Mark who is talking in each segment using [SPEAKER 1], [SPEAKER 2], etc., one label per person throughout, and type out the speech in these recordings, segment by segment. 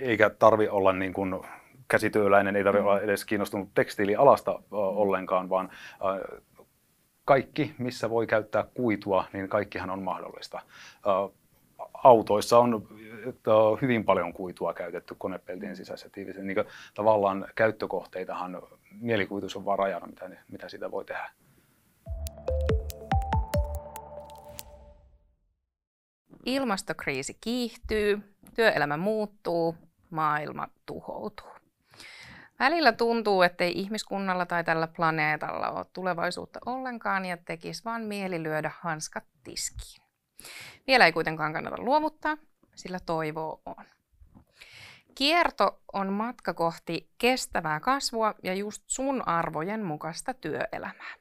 [SPEAKER 1] eikä tarvi olla niin kuin käsityöläinen, ei tarvitse mm. olla edes kiinnostunut tekstiilialasta uh, ollenkaan, vaan uh, kaikki, missä voi käyttää kuitua, niin kaikkihan on mahdollista. Uh, autoissa on hyvin paljon kuitua käytetty konepeltien sisässä tiivissä. Niin tavallaan käyttökohteitahan mielikuvitus on vaan rajana, mitä, mitä sitä voi tehdä.
[SPEAKER 2] Ilmastokriisi kiihtyy, työelämä muuttuu, maailma tuhoutuu. Välillä tuntuu, ettei ihmiskunnalla tai tällä planeetalla ole tulevaisuutta ollenkaan ja tekisi vain mieli lyödä hanskat tiskiin. Vielä ei kuitenkaan kannata luovuttaa, sillä toivoa on. Kierto on matka kohti kestävää kasvua ja just sun arvojen mukaista työelämää.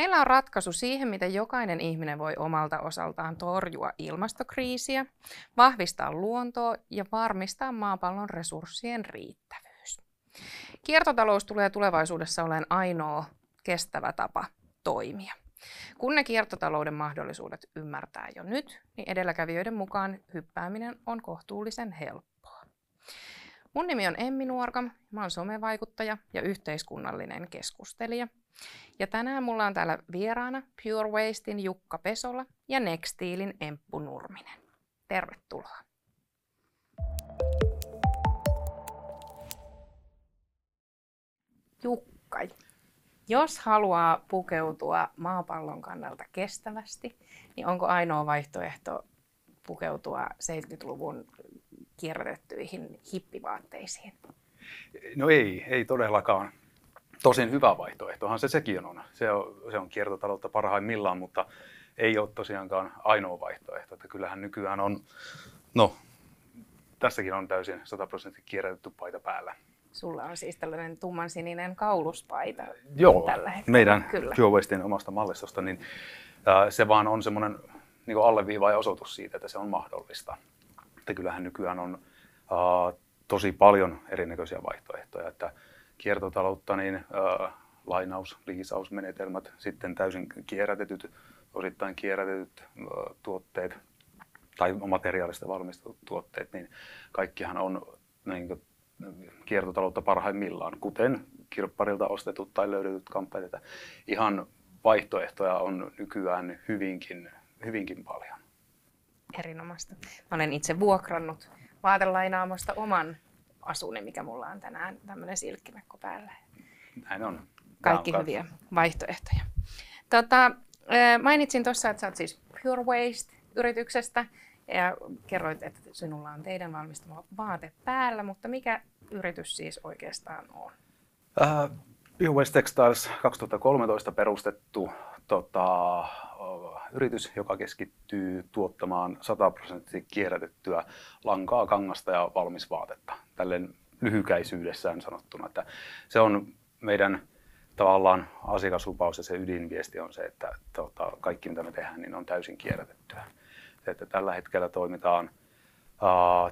[SPEAKER 2] Meillä on ratkaisu siihen, miten jokainen ihminen voi omalta osaltaan torjua ilmastokriisiä, vahvistaa luontoa ja varmistaa maapallon resurssien riittävyys. Kiertotalous tulee tulevaisuudessa olemaan ainoa kestävä tapa toimia. Kun ne kiertotalouden mahdollisuudet ymmärtää jo nyt, niin edelläkävijöiden mukaan hyppääminen on kohtuullisen helppoa. Mun nimi on Emmi Nuorkam, mä oon somevaikuttaja ja yhteiskunnallinen keskustelija. Ja tänään mulla on täällä vieraana Pure Wastein Jukka Pesola ja Nextilin Emppu Nurminen. Tervetuloa. Jukka, jos haluaa pukeutua maapallon kannalta kestävästi, niin onko ainoa vaihtoehto pukeutua 70-luvun kierrätettyihin hippivaatteisiin?
[SPEAKER 1] No ei, ei todellakaan. Tosin hyvä vaihtoehtohan se sekin on. Se on, se on kiertotaloutta parhaimmillaan, mutta ei ole tosiaankaan ainoa vaihtoehto. Että kyllähän nykyään on, no tässäkin on täysin 100 prosenttia kierrätetty paita päällä.
[SPEAKER 2] Sulla on siis tällainen tummansininen kauluspaita
[SPEAKER 1] Joo, tällä hetkellä. meidän Kyllä. Pure Wastein omasta mallistosta, niin äh, se vaan on semmoinen niin alleviiva ja osoitus siitä, että se on mahdollista. Että kyllähän nykyään on äh, tosi paljon erinäköisiä vaihtoehtoja, että kiertotaloutta, niin äh, lainaus, liisausmenetelmät, sitten täysin kierrätetyt, osittain kierrätetyt äh, tuotteet tai materiaalista valmistetut tuotteet, niin kaikkihan on niin kuin, kiertotaloutta parhaimmillaan, kuten kirpparilta ostetut tai löydetyt kamppeet. Ihan vaihtoehtoja on nykyään hyvinkin, hyvinkin paljon.
[SPEAKER 2] Erinomaista. Olen itse vuokrannut vaatelainaamasta oman asuni, mikä mulla on tänään, tämmöinen silkkimekko päällä.
[SPEAKER 1] Näin on.
[SPEAKER 2] Kaikki on hyviä vaihtoehtoja. Tota, mainitsin tuossa, että sä oot siis Pure Waste-yrityksestä ja kerroit, että sinulla on teidän valmistama vaate päällä, mutta mikä yritys siis oikeastaan on?
[SPEAKER 1] Uh, Pure Waste Textiles 2013 perustettu tota, yritys, joka keskittyy tuottamaan 100 prosenttia kierrätettyä lankaa, kangasta ja valmisvaatetta. Tälleen lyhykäisyydessään sanottuna. Että se on meidän tavallaan asiakaslupaus ja se ydinviesti on se, että tota, kaikki mitä me tehdään niin on täysin kierrätettyä. Se, että tällä hetkellä toimitaan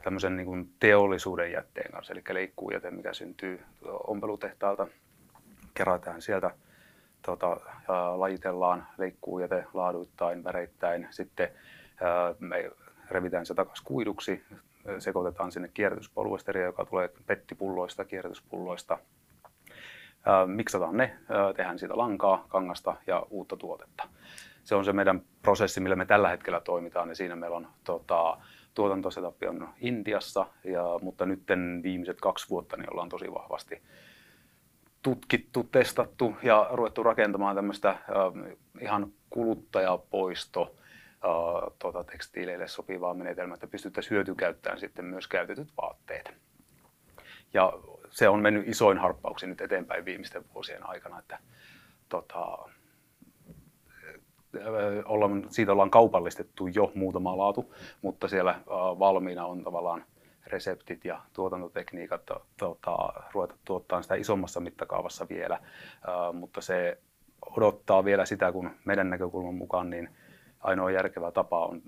[SPEAKER 1] tämmöisen niin kuin teollisuuden jätteen kanssa, eli leikkuujäte, mikä syntyy ompelutehtaalta, kerätään sieltä tota, lajitellaan leikkuujäte laaduittain, väreittäin. Sitten ää, me revitään se takaisin kuiduksi, sekoitetaan sinne kierrätyspolvesteria, joka tulee pettipulloista, kierrätyspulloista. Ää, miksataan ne, ää, tehdään siitä lankaa, kangasta ja uutta tuotetta. Se on se meidän prosessi, millä me tällä hetkellä toimitaan ja siinä meillä on tota, tuotantosetappi on Intiassa, ja, mutta nyt viimeiset kaksi vuotta niin ollaan tosi vahvasti tutkittu, testattu ja ruvettu rakentamaan tämmöistä äh, ihan kuluttajapoisto äh, tuota, tekstiileille sopivaa menetelmää, että pystyttäisiin hyötykäyttämään sitten myös käytetyt vaatteet. Ja se on mennyt isoin harppauksin nyt eteenpäin viimeisten vuosien aikana, että tota, ollaan, siitä ollaan kaupallistettu jo muutama laatu, mutta siellä äh, valmiina on tavallaan reseptit ja tuotantotekniikat tuota, ruveta tuottaa sitä isommassa mittakaavassa vielä, uh, mutta se odottaa vielä sitä, kun meidän näkökulman mukaan niin ainoa järkevä tapa on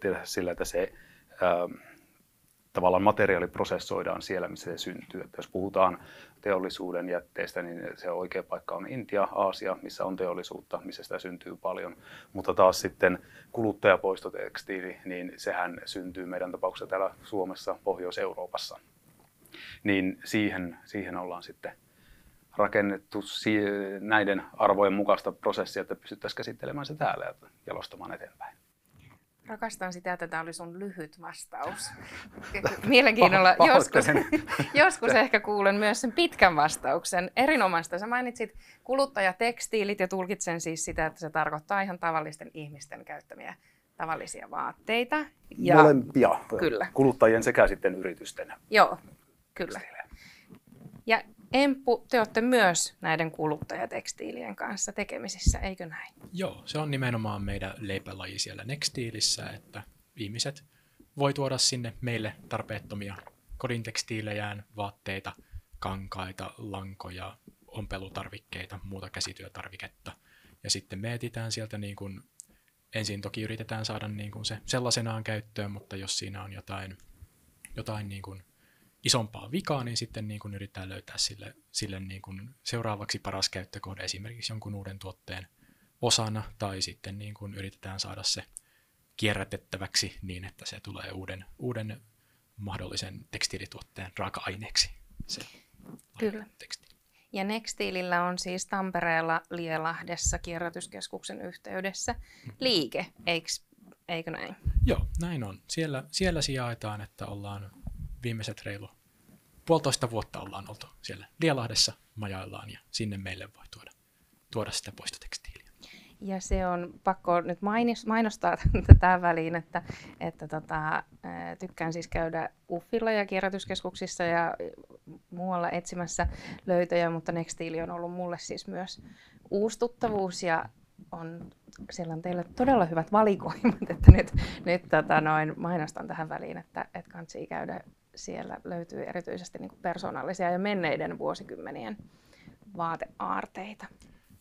[SPEAKER 1] tehdä sillä, että se uh, tavallaan materiaali prosessoidaan siellä, missä se syntyy. Että jos puhutaan teollisuuden jätteestä, niin se oikea paikka on Intia, Aasia, missä on teollisuutta, missä sitä syntyy paljon. Mutta taas sitten kuluttajapoistotekstiili, niin sehän syntyy meidän tapauksessa täällä Suomessa, Pohjois-Euroopassa. Niin siihen, siihen ollaan sitten rakennettu näiden arvojen mukaista prosessia, että pystyttäisiin käsittelemään se täällä ja jalostamaan eteenpäin.
[SPEAKER 2] Rakastan sitä, että tämä oli sun lyhyt vastaus. Mielenkiinnolla joskus, joskus ehkä kuulen myös sen pitkän vastauksen. Erinomaista. Sä mainitsit kuluttajatekstiilit ja tulkitsen siis sitä, että se tarkoittaa ihan tavallisten ihmisten käyttämiä tavallisia vaatteita.
[SPEAKER 1] Ja, Molempia. Kyllä. Kuluttajien sekä sitten yritysten.
[SPEAKER 2] Joo, kyllä. Ja Emppu, te olette myös näiden kuluttajatekstiilien kanssa tekemisissä, eikö näin?
[SPEAKER 3] Joo, se on nimenomaan meidän leipälaji siellä Nextiilissä, että ihmiset voi tuoda sinne meille tarpeettomia kodintekstiilejään, vaatteita, kankaita, lankoja, ompelutarvikkeita, muuta käsityötarviketta. Ja sitten me etitään sieltä niin kuin, ensin toki yritetään saada niin kuin se sellaisenaan käyttöön, mutta jos siinä on jotain, jotain niin kuin isompaa vikaa, niin sitten niin kuin yritetään löytää sille, sille niin kuin seuraavaksi paras käyttökohde esimerkiksi jonkun uuden tuotteen osana, tai sitten niin kuin yritetään saada se kierrätettäväksi niin, että se tulee uuden, uuden mahdollisen tekstiilituotteen raaka-aineeksi. Se
[SPEAKER 2] Kyllä. Tekstiili. Ja Nextiilillä on siis Tampereella Lielahdessa kierrätyskeskuksen yhteydessä liike, eikö, eikö näin?
[SPEAKER 3] Joo, näin on. Siellä, siellä sijaitaan, että ollaan viimeiset reilu puolitoista vuotta ollaan oltu siellä Dialahdessa majaillaan ja sinne meille voi tuoda, tuoda sitä poistotekstiiliä.
[SPEAKER 2] Ja se on pakko nyt mainostaa tähän väliin, että, että tota, tykkään siis käydä Uffilla ja kierrätyskeskuksissa ja muualla etsimässä löytöjä, mutta Nextiili on ollut mulle siis myös uustuttavuus ja on, siellä on teille todella hyvät valikoimat, että nyt, nyt tota noin, mainostan tähän väliin, että, että kansi käydä siellä löytyy erityisesti niin persoonallisia ja menneiden vuosikymmenien vaateaarteita.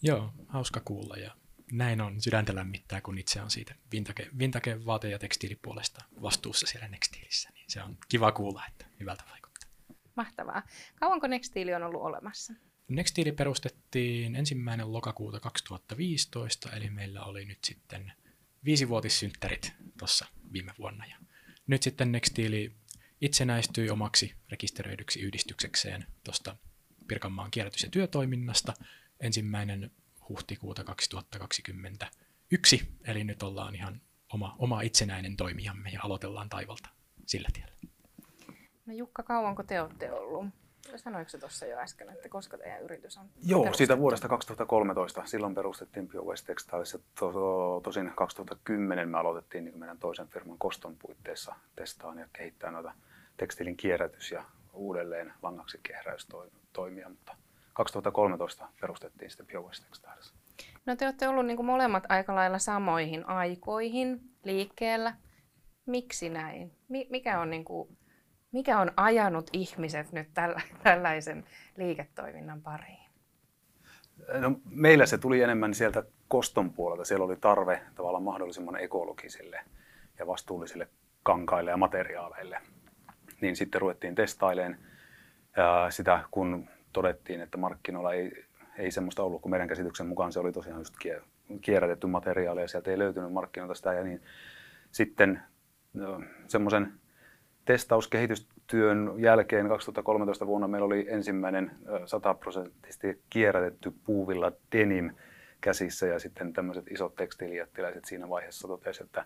[SPEAKER 3] Joo, hauska kuulla ja näin on sydäntä lämmittää, kun itse on siitä vintage, vintage vaate- ja tekstiilipuolesta vastuussa siellä Nextiilissä. Niin se on kiva kuulla, että hyvältä vaikuttaa.
[SPEAKER 2] Mahtavaa. Kauanko Nextiili on ollut olemassa?
[SPEAKER 3] Nextiili perustettiin ensimmäinen lokakuuta 2015, eli meillä oli nyt sitten viisivuotissynttärit tuossa viime vuonna. Ja nyt sitten Nextiili itsenäistyi omaksi rekisteröidyksi yhdistyksekseen tuosta Pirkanmaan kierrätys- ja työtoiminnasta ensimmäinen huhtikuuta 2021, eli nyt ollaan ihan oma, oma itsenäinen toimijamme ja aloitellaan taivalta sillä tiellä.
[SPEAKER 2] No Jukka, kauanko te olette ollut? Sanoiko se tuossa jo äsken, että koska teidän yritys on
[SPEAKER 1] Joo, perustettu? siitä vuodesta 2013. Silloin perustettiin Waste Textiles. To, to, tosin 2010 me aloitettiin niin meidän toisen firman Koston puitteissa testaan ja kehittää noita tekstiilin kierrätys ja uudelleen langaksi kehräystoimia, mutta 2013 perustettiin sitten Waste Textiles.
[SPEAKER 2] No te olette ollut niin molemmat aika lailla samoihin aikoihin liikkeellä. Miksi näin? Mikä on, niin kuin, mikä on ajanut ihmiset nyt tällä, tällaisen liiketoiminnan pariin?
[SPEAKER 1] No, meillä se tuli enemmän sieltä koston puolelta. Siellä oli tarve tavallaan mahdollisimman ekologisille ja vastuullisille kankaille ja materiaaleille niin sitten ruvettiin testailemaan sitä, kun todettiin, että markkinoilla ei, ei semmoista ollut, kun meidän käsityksen mukaan se oli tosiaan just kierrätetty materiaali ja sieltä ei löytynyt markkinoilta sitä. Ja niin sitten semmoisen testauskehitystyön jälkeen 2013 vuonna meillä oli ensimmäinen 100 prosenttisesti kierrätetty puuvilla denim käsissä ja sitten tämmöiset isot tekstiilijättiläiset siinä vaiheessa totesivat, että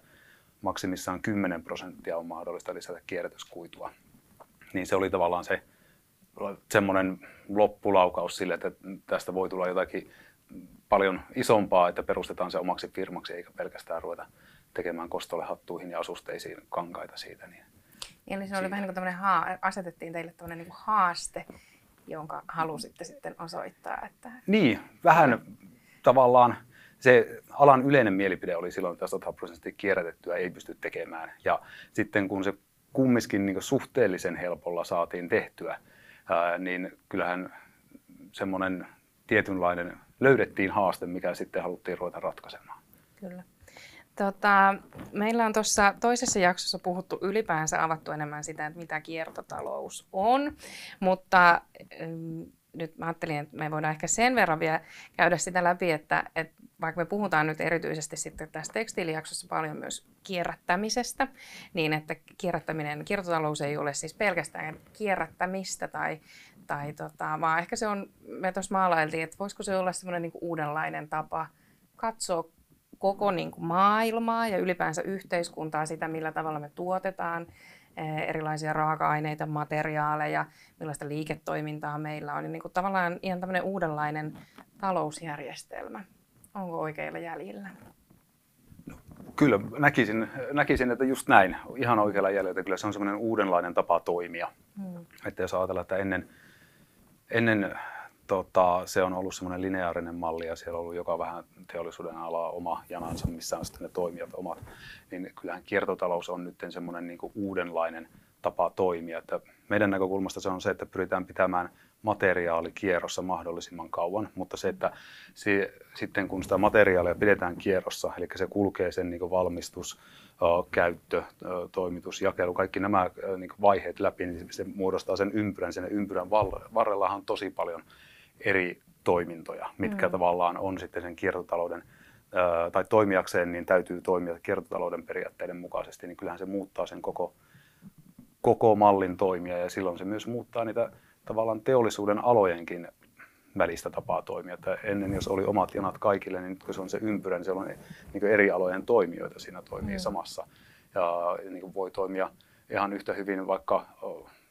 [SPEAKER 1] maksimissaan 10 prosenttia on mahdollista lisätä kierrätyskuitua. Niin se oli tavallaan se semmoinen loppulaukaus sille, että tästä voi tulla jotakin paljon isompaa, että perustetaan se omaksi firmaksi eikä pelkästään ruveta tekemään kostolle hattuihin ja asusteisiin kankaita siitä. Niin
[SPEAKER 2] Eli se oli vähän niin kuin haa, asetettiin teille tämmöinen niin haaste, jonka halusitte sitten osoittaa. Että...
[SPEAKER 1] Niin, vähän tavallaan se alan yleinen mielipide oli silloin, että 100 prosenttia kierrätettyä ei pysty tekemään. Ja sitten kun se kumminkin niin suhteellisen helpolla saatiin tehtyä, ää, niin kyllähän semmoinen tietynlainen löydettiin haaste, mikä sitten haluttiin ruveta ratkaisemaan.
[SPEAKER 2] Kyllä. Tota, meillä on tuossa toisessa jaksossa puhuttu ylipäänsä avattu enemmän sitä, että mitä kiertotalous on, mutta nyt mä ajattelin, että me voidaan ehkä sen verran vielä käydä sitä läpi, että, että vaikka me puhutaan nyt erityisesti sitten tässä tekstiilijaksossa paljon myös kierrättämisestä, niin että kierrättäminen, kiertotalous ei ole siis pelkästään kierrättämistä tai, tai tota, vaan ehkä se on, me tuossa maalailtiin, että voisiko se olla semmoinen niin uudenlainen tapa katsoa koko niin kuin maailmaa ja ylipäänsä yhteiskuntaa, sitä millä tavalla me tuotetaan eh, erilaisia raaka-aineita, materiaaleja, millaista liiketoimintaa meillä on. Niin kuin tavallaan ihan tämmöinen uudenlainen talousjärjestelmä. Onko oikeilla jäljillä?
[SPEAKER 1] Kyllä, näkisin, näkisin, että just näin, ihan oikealla jäljellä. Kyllä se on semmoinen uudenlainen tapa toimia. Hmm. Että jos ajatellaan, että ennen, ennen tota, se on ollut semmoinen lineaarinen malli ja siellä on ollut joka vähän teollisuuden ala oma janansa, missä on sitten ne toimijat omat, niin kyllähän kiertotalous on nyt semmoinen niin uudenlainen tapa toimia. Että meidän näkökulmasta se on se, että pyritään pitämään materiaali kierrossa mahdollisimman kauan, mutta se, että se, sitten kun sitä materiaalia pidetään kierrossa, eli se kulkee sen niin valmistus, käyttö, toimitus, jakelu, kaikki nämä niin vaiheet läpi, niin se muodostaa sen ympyrän. Sen ympyrän varrellahan on tosi paljon eri toimintoja, mitkä mm. tavallaan on sitten sen kiertotalouden tai toimijakseen, niin täytyy toimia kiertotalouden periaatteiden mukaisesti, niin kyllähän se muuttaa sen koko, koko mallin toimia ja silloin se myös muuttaa niitä tavallaan teollisuuden alojenkin välistä tapaa toimia. Että ennen jos oli omat janat kaikille, niin nyt kun se on se ympyrä, niin siellä on niin eri alojen toimijoita siinä toimii mm. samassa. Ja niin voi toimia ihan yhtä hyvin vaikka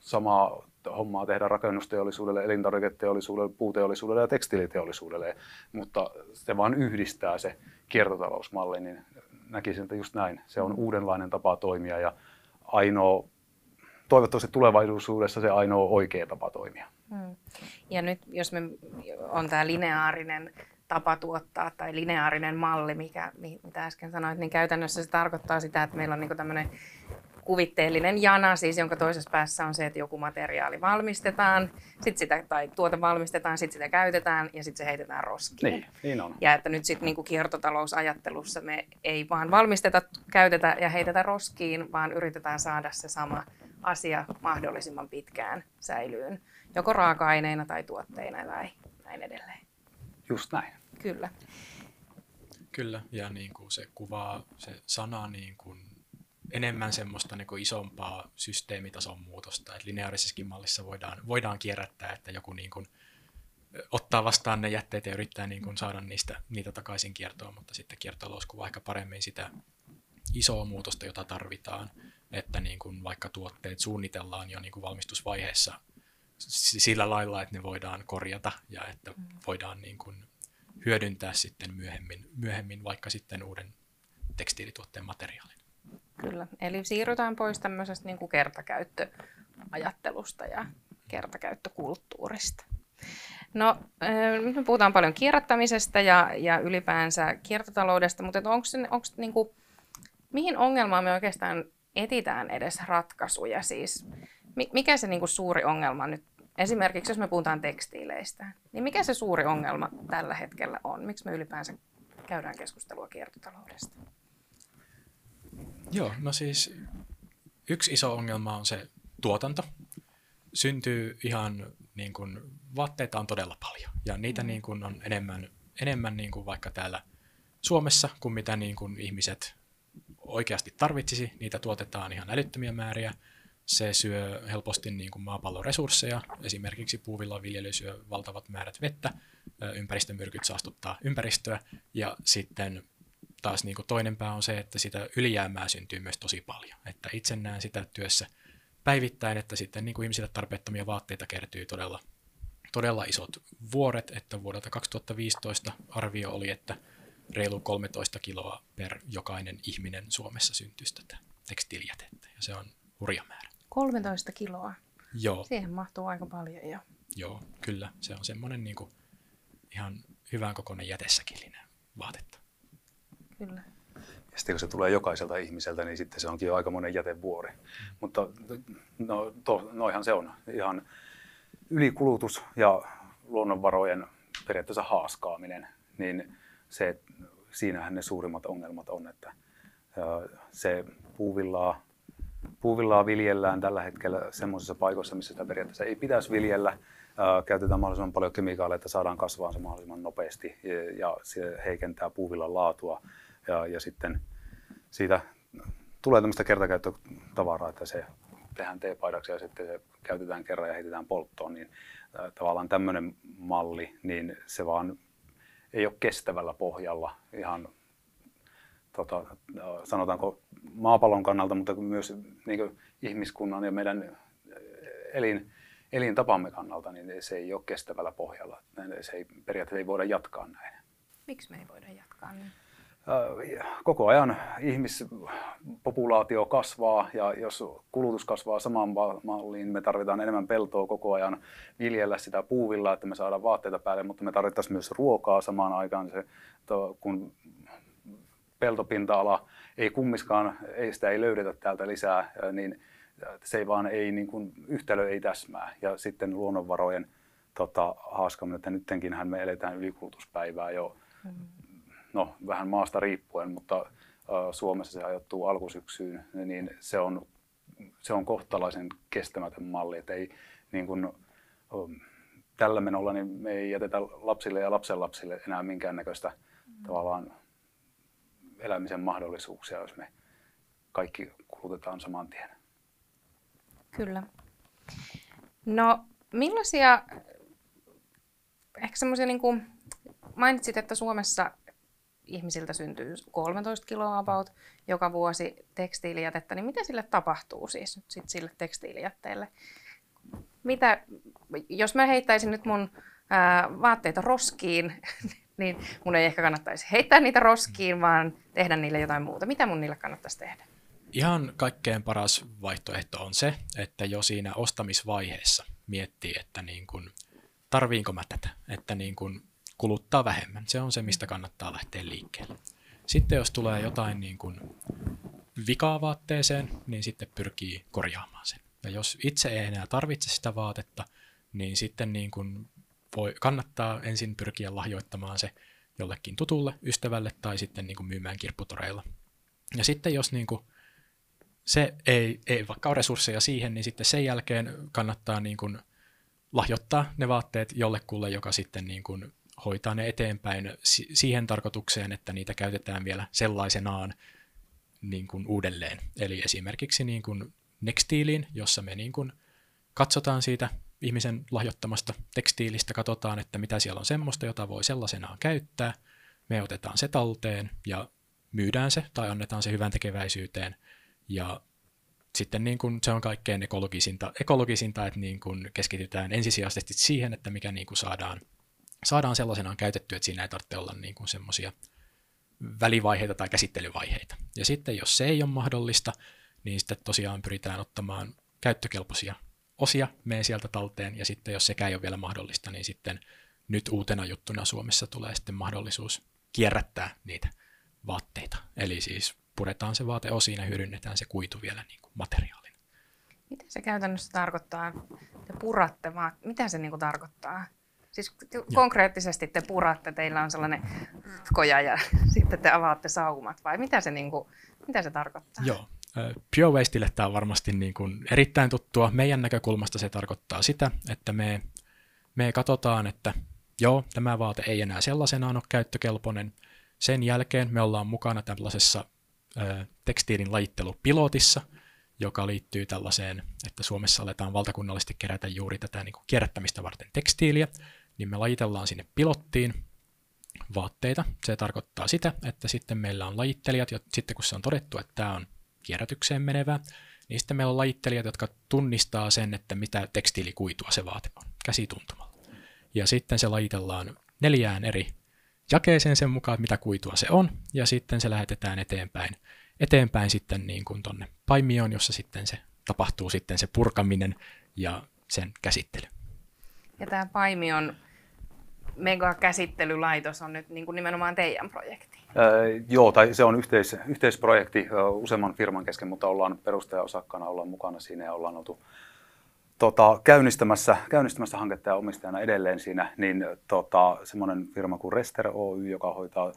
[SPEAKER 1] samaa hommaa tehdä rakennusteollisuudelle, elintarviketeollisuudelle, puuteollisuudelle ja tekstiiliteollisuudelle, mutta se vaan yhdistää se kiertotalousmalli, niin näkisin, että just näin. Se on uudenlainen tapa toimia ja ainoa toivottavasti tulevaisuudessa se ainoa oikea tapa toimia. Hmm.
[SPEAKER 2] Ja nyt jos me on tämä lineaarinen tapa tuottaa tai lineaarinen malli, mikä, mitä äsken sanoit, niin käytännössä se tarkoittaa sitä, että meillä on niin tämmöinen kuvitteellinen jana, siis jonka toisessa päässä on se, että joku materiaali valmistetaan, sit sitä, tai tuote valmistetaan, sitten sitä käytetään ja sitten se heitetään roskiin.
[SPEAKER 1] Niin, niin on.
[SPEAKER 2] Ja että nyt sitten niin kiertotalousajattelussa me ei vaan valmisteta, käytetä ja heitetä roskiin, vaan yritetään saada se sama asia mahdollisimman pitkään säilyyn, joko raaka-aineina tai tuotteina tai näin edelleen.
[SPEAKER 1] Just näin.
[SPEAKER 2] Kyllä.
[SPEAKER 3] Kyllä, ja niin kuin se kuvaa se sana niin kuin enemmän semmoista niin kuin isompaa systeemitason muutosta, että lineaarisessakin mallissa voidaan, voidaan kierrättää, että joku niin kuin, ottaa vastaan ne jätteet ja yrittää niin kuin saada niistä, niitä takaisin kiertoon, mutta sitten kiertotalous kuvaa ehkä paremmin sitä isoa muutosta, jota tarvitaan, että niin kuin vaikka tuotteet suunnitellaan jo niin kuin valmistusvaiheessa sillä lailla, että ne voidaan korjata ja että mm. voidaan niin kuin hyödyntää sitten myöhemmin, myöhemmin vaikka sitten uuden tekstiilituotteen materiaalin.
[SPEAKER 2] Kyllä, eli siirrytään pois tämmöisestä niin kuin kertakäyttöajattelusta ja kertakäyttökulttuurista. No, nyt me puhutaan paljon kierrättämisestä ja, ja ylipäänsä kiertotaloudesta, mutta onko onko niin kuin, mihin ongelmaan me oikeastaan etitään edes ratkaisuja? Siis, mikä se niin kuin suuri ongelma nyt, esimerkiksi jos me puhutaan tekstiileistä, niin mikä se suuri ongelma tällä hetkellä on? Miksi me ylipäänsä käydään keskustelua kiertotaloudesta?
[SPEAKER 3] Joo, no siis yksi iso ongelma on se tuotanto. Syntyy ihan niin kuin, vaatteita on todella paljon ja niitä mm. niin kuin, on enemmän, enemmän niin kuin vaikka täällä Suomessa kuin mitä niin kuin, ihmiset oikeasti tarvitsisi. Niitä tuotetaan ihan älyttömiä määriä. Se syö helposti niin kuin maapallon resursseja. Esimerkiksi puuvillaviljely syö valtavat määrät vettä. Ympäristömyrkyt saastuttaa ympäristöä. Ja sitten taas niin kuin toinen pää on se, että sitä ylijäämää syntyy myös tosi paljon. Että itse näen sitä työssä päivittäin, että sitten niin kuin ihmisille tarpeettomia vaatteita kertyy todella, todella isot vuoret, että vuodelta 2015 arvio oli, että reilu 13 kiloa per jokainen ihminen Suomessa syntyisi tätä tekstiilijätettä, ja se on hurja määrä.
[SPEAKER 2] 13 kiloa?
[SPEAKER 3] Joo.
[SPEAKER 2] Siihen mahtuu aika paljon jo.
[SPEAKER 3] Joo, kyllä. Se on semmoinen niin kuin ihan hyvän kokoinen jätesäkillinen vaatetta.
[SPEAKER 2] Kyllä.
[SPEAKER 1] Ja sitten kun se tulee jokaiselta ihmiseltä, niin sitten se onkin jo monen jätevuori. Mm. Mutta no, to, noihan se on ihan ylikulutus ja luonnonvarojen periaatteessa haaskaaminen, niin se, siinähän ne suurimmat ongelmat on, että se puuvillaa, puuvillaa viljellään tällä hetkellä semmoisissa paikoissa, missä sitä periaatteessa ei pitäisi viljellä. käytetään mahdollisimman paljon kemikaaleja, että saadaan kasvaa se mahdollisimman nopeasti ja, ja se heikentää puuvillan laatua ja, ja sitten siitä tulee tämmöistä kertakäyttötavaraa, että se tehdään teepaidaksi ja sitten se käytetään kerran ja heitetään polttoon, niin tavallaan tämmöinen malli, niin se vaan ei ole kestävällä pohjalla ihan tota, sanotaanko maapallon kannalta, mutta myös niin ihmiskunnan ja meidän elin, elintapamme kannalta, niin se ei ole kestävällä pohjalla. Se ei, periaatteessa ei voida jatkaa näin.
[SPEAKER 2] Miksi me ei voida jatkaa niin?
[SPEAKER 1] Koko ajan ihmispopulaatio kasvaa ja jos kulutus kasvaa samaan malliin, me tarvitaan enemmän peltoa koko ajan viljellä sitä puuvilla, että me saadaan vaatteita päälle, mutta me tarvittaisiin myös ruokaa samaan aikaan, se, kun peltopinta-ala ei kummiskaan, ei sitä ei löydetä täältä lisää, niin se ei vaan ei, niin kuin, yhtälö ei täsmää. Ja sitten luonnonvarojen tota, haaskaminen, että nyttenkinhän me eletään ylikulutuspäivää jo. Mm no vähän maasta riippuen, mutta Suomessa se ajoittuu alkusyksyyn, niin se on, se on kohtalaisen kestämätön malli, että ei niin kuin, tällä menolla niin me ei jätetä lapsille ja lapsenlapsille enää minkäännäköistä mm. tavallaan elämisen mahdollisuuksia, jos me kaikki kulutetaan saman tien.
[SPEAKER 2] Kyllä. No millaisia, ehkä semmoisia niin kuin mainitsit, että Suomessa ihmisiltä syntyy 13 kiloa about joka vuosi tekstiilijätettä, niin mitä sille tapahtuu siis sit sille tekstiilijätteelle? Mitä, jos mä heittäisin nyt mun ää, vaatteita roskiin, niin mun ei ehkä kannattaisi heittää niitä roskiin, vaan tehdä niille jotain muuta. Mitä mun niille kannattaisi tehdä?
[SPEAKER 3] Ihan kaikkein paras vaihtoehto on se, että jo siinä ostamisvaiheessa miettii, että niin kun, tarviinko mä tätä, että niin kun kuluttaa vähemmän. Se on se, mistä kannattaa lähteä liikkeelle. Sitten jos tulee jotain niin kuin vikaa vaatteeseen, niin sitten pyrkii korjaamaan sen. Ja jos itse ei enää tarvitse sitä vaatetta, niin sitten niin kuin voi, kannattaa ensin pyrkiä lahjoittamaan se jollekin tutulle ystävälle tai sitten niin kuin myymään kirpputoreilla. Ja sitten jos niin kuin se ei, ei vaikka ole resursseja siihen, niin sitten sen jälkeen kannattaa niin kuin lahjoittaa ne vaatteet jollekulle, joka sitten niin kuin hoitaa ne eteenpäin siihen tarkoitukseen, että niitä käytetään vielä sellaisenaan niin kuin uudelleen. Eli esimerkiksi niin kuin Nextiiliin, jossa me niin kuin katsotaan siitä ihmisen lahjoittamasta tekstiilistä, katsotaan, että mitä siellä on semmoista, jota voi sellaisenaan käyttää. Me otetaan se talteen ja myydään se tai annetaan se hyvän tekeväisyyteen. Ja sitten niin kuin se on kaikkein ekologisinta, ekologisinta että niin kuin keskitytään ensisijaisesti siihen, että mikä niin kuin saadaan saadaan sellaisenaan käytettyä, että siinä ei tarvitse olla niin kuin semmoisia välivaiheita tai käsittelyvaiheita. Ja sitten jos se ei ole mahdollista, niin sitten tosiaan pyritään ottamaan käyttökelpoisia osia meidän sieltä talteen, ja sitten jos sekään ei ole vielä mahdollista, niin sitten nyt uutena juttuna Suomessa tulee sitten mahdollisuus kierrättää niitä vaatteita. Eli siis puretaan se vaate osiin ja hyödynnetään se kuitu vielä niin kuin materiaalina.
[SPEAKER 2] Mitä se käytännössä tarkoittaa? Te puratte vaan. Mitä se niin kuin tarkoittaa? Siis konkreettisesti te puratte, teillä on sellainen koja ja sitten te avaatte saumat, vai mitä se, niin kuin, mitä se tarkoittaa?
[SPEAKER 3] Joo. Pure Wastelle tämä on varmasti niin kuin erittäin tuttua. Meidän näkökulmasta se tarkoittaa sitä, että me, me katsotaan, että joo, tämä vaate ei enää sellaisenaan ole käyttökelpoinen. Sen jälkeen me ollaan mukana tällaisessa ö, tekstiilin lajittelupilotissa, joka liittyy tällaiseen, että Suomessa aletaan valtakunnallisesti kerätä juuri tätä niin kuin kierrättämistä varten tekstiiliä niin me lajitellaan sinne pilottiin vaatteita. Se tarkoittaa sitä, että sitten meillä on lajittelijat, ja sitten kun se on todettu, että tämä on kierrätykseen menevää, niin sitten meillä on lajittelijat, jotka tunnistaa sen, että mitä tekstiilikuitua se vaate on, käsituntumalla. Ja sitten se lajitellaan neljään eri jakeeseen sen mukaan, mitä kuitua se on, ja sitten se lähetetään eteenpäin, eteenpäin sitten niin kuin tonne paimioon, jossa sitten se tapahtuu sitten se purkaminen ja sen käsittely.
[SPEAKER 2] Ja tämä Paimion megakäsittelylaitos on nyt niin kuin nimenomaan teidän projekti.
[SPEAKER 1] Öö, joo, tai se on yhteis, yhteisprojekti useamman firman kesken, mutta ollaan perustajaosakkaana, ollaan mukana siinä ja ollaan oltu tota, käynnistämässä, käynnistämässä hanketta ja omistajana edelleen siinä, niin tota, semmoinen firma kuin Rester Oy, joka hoitaa, uh,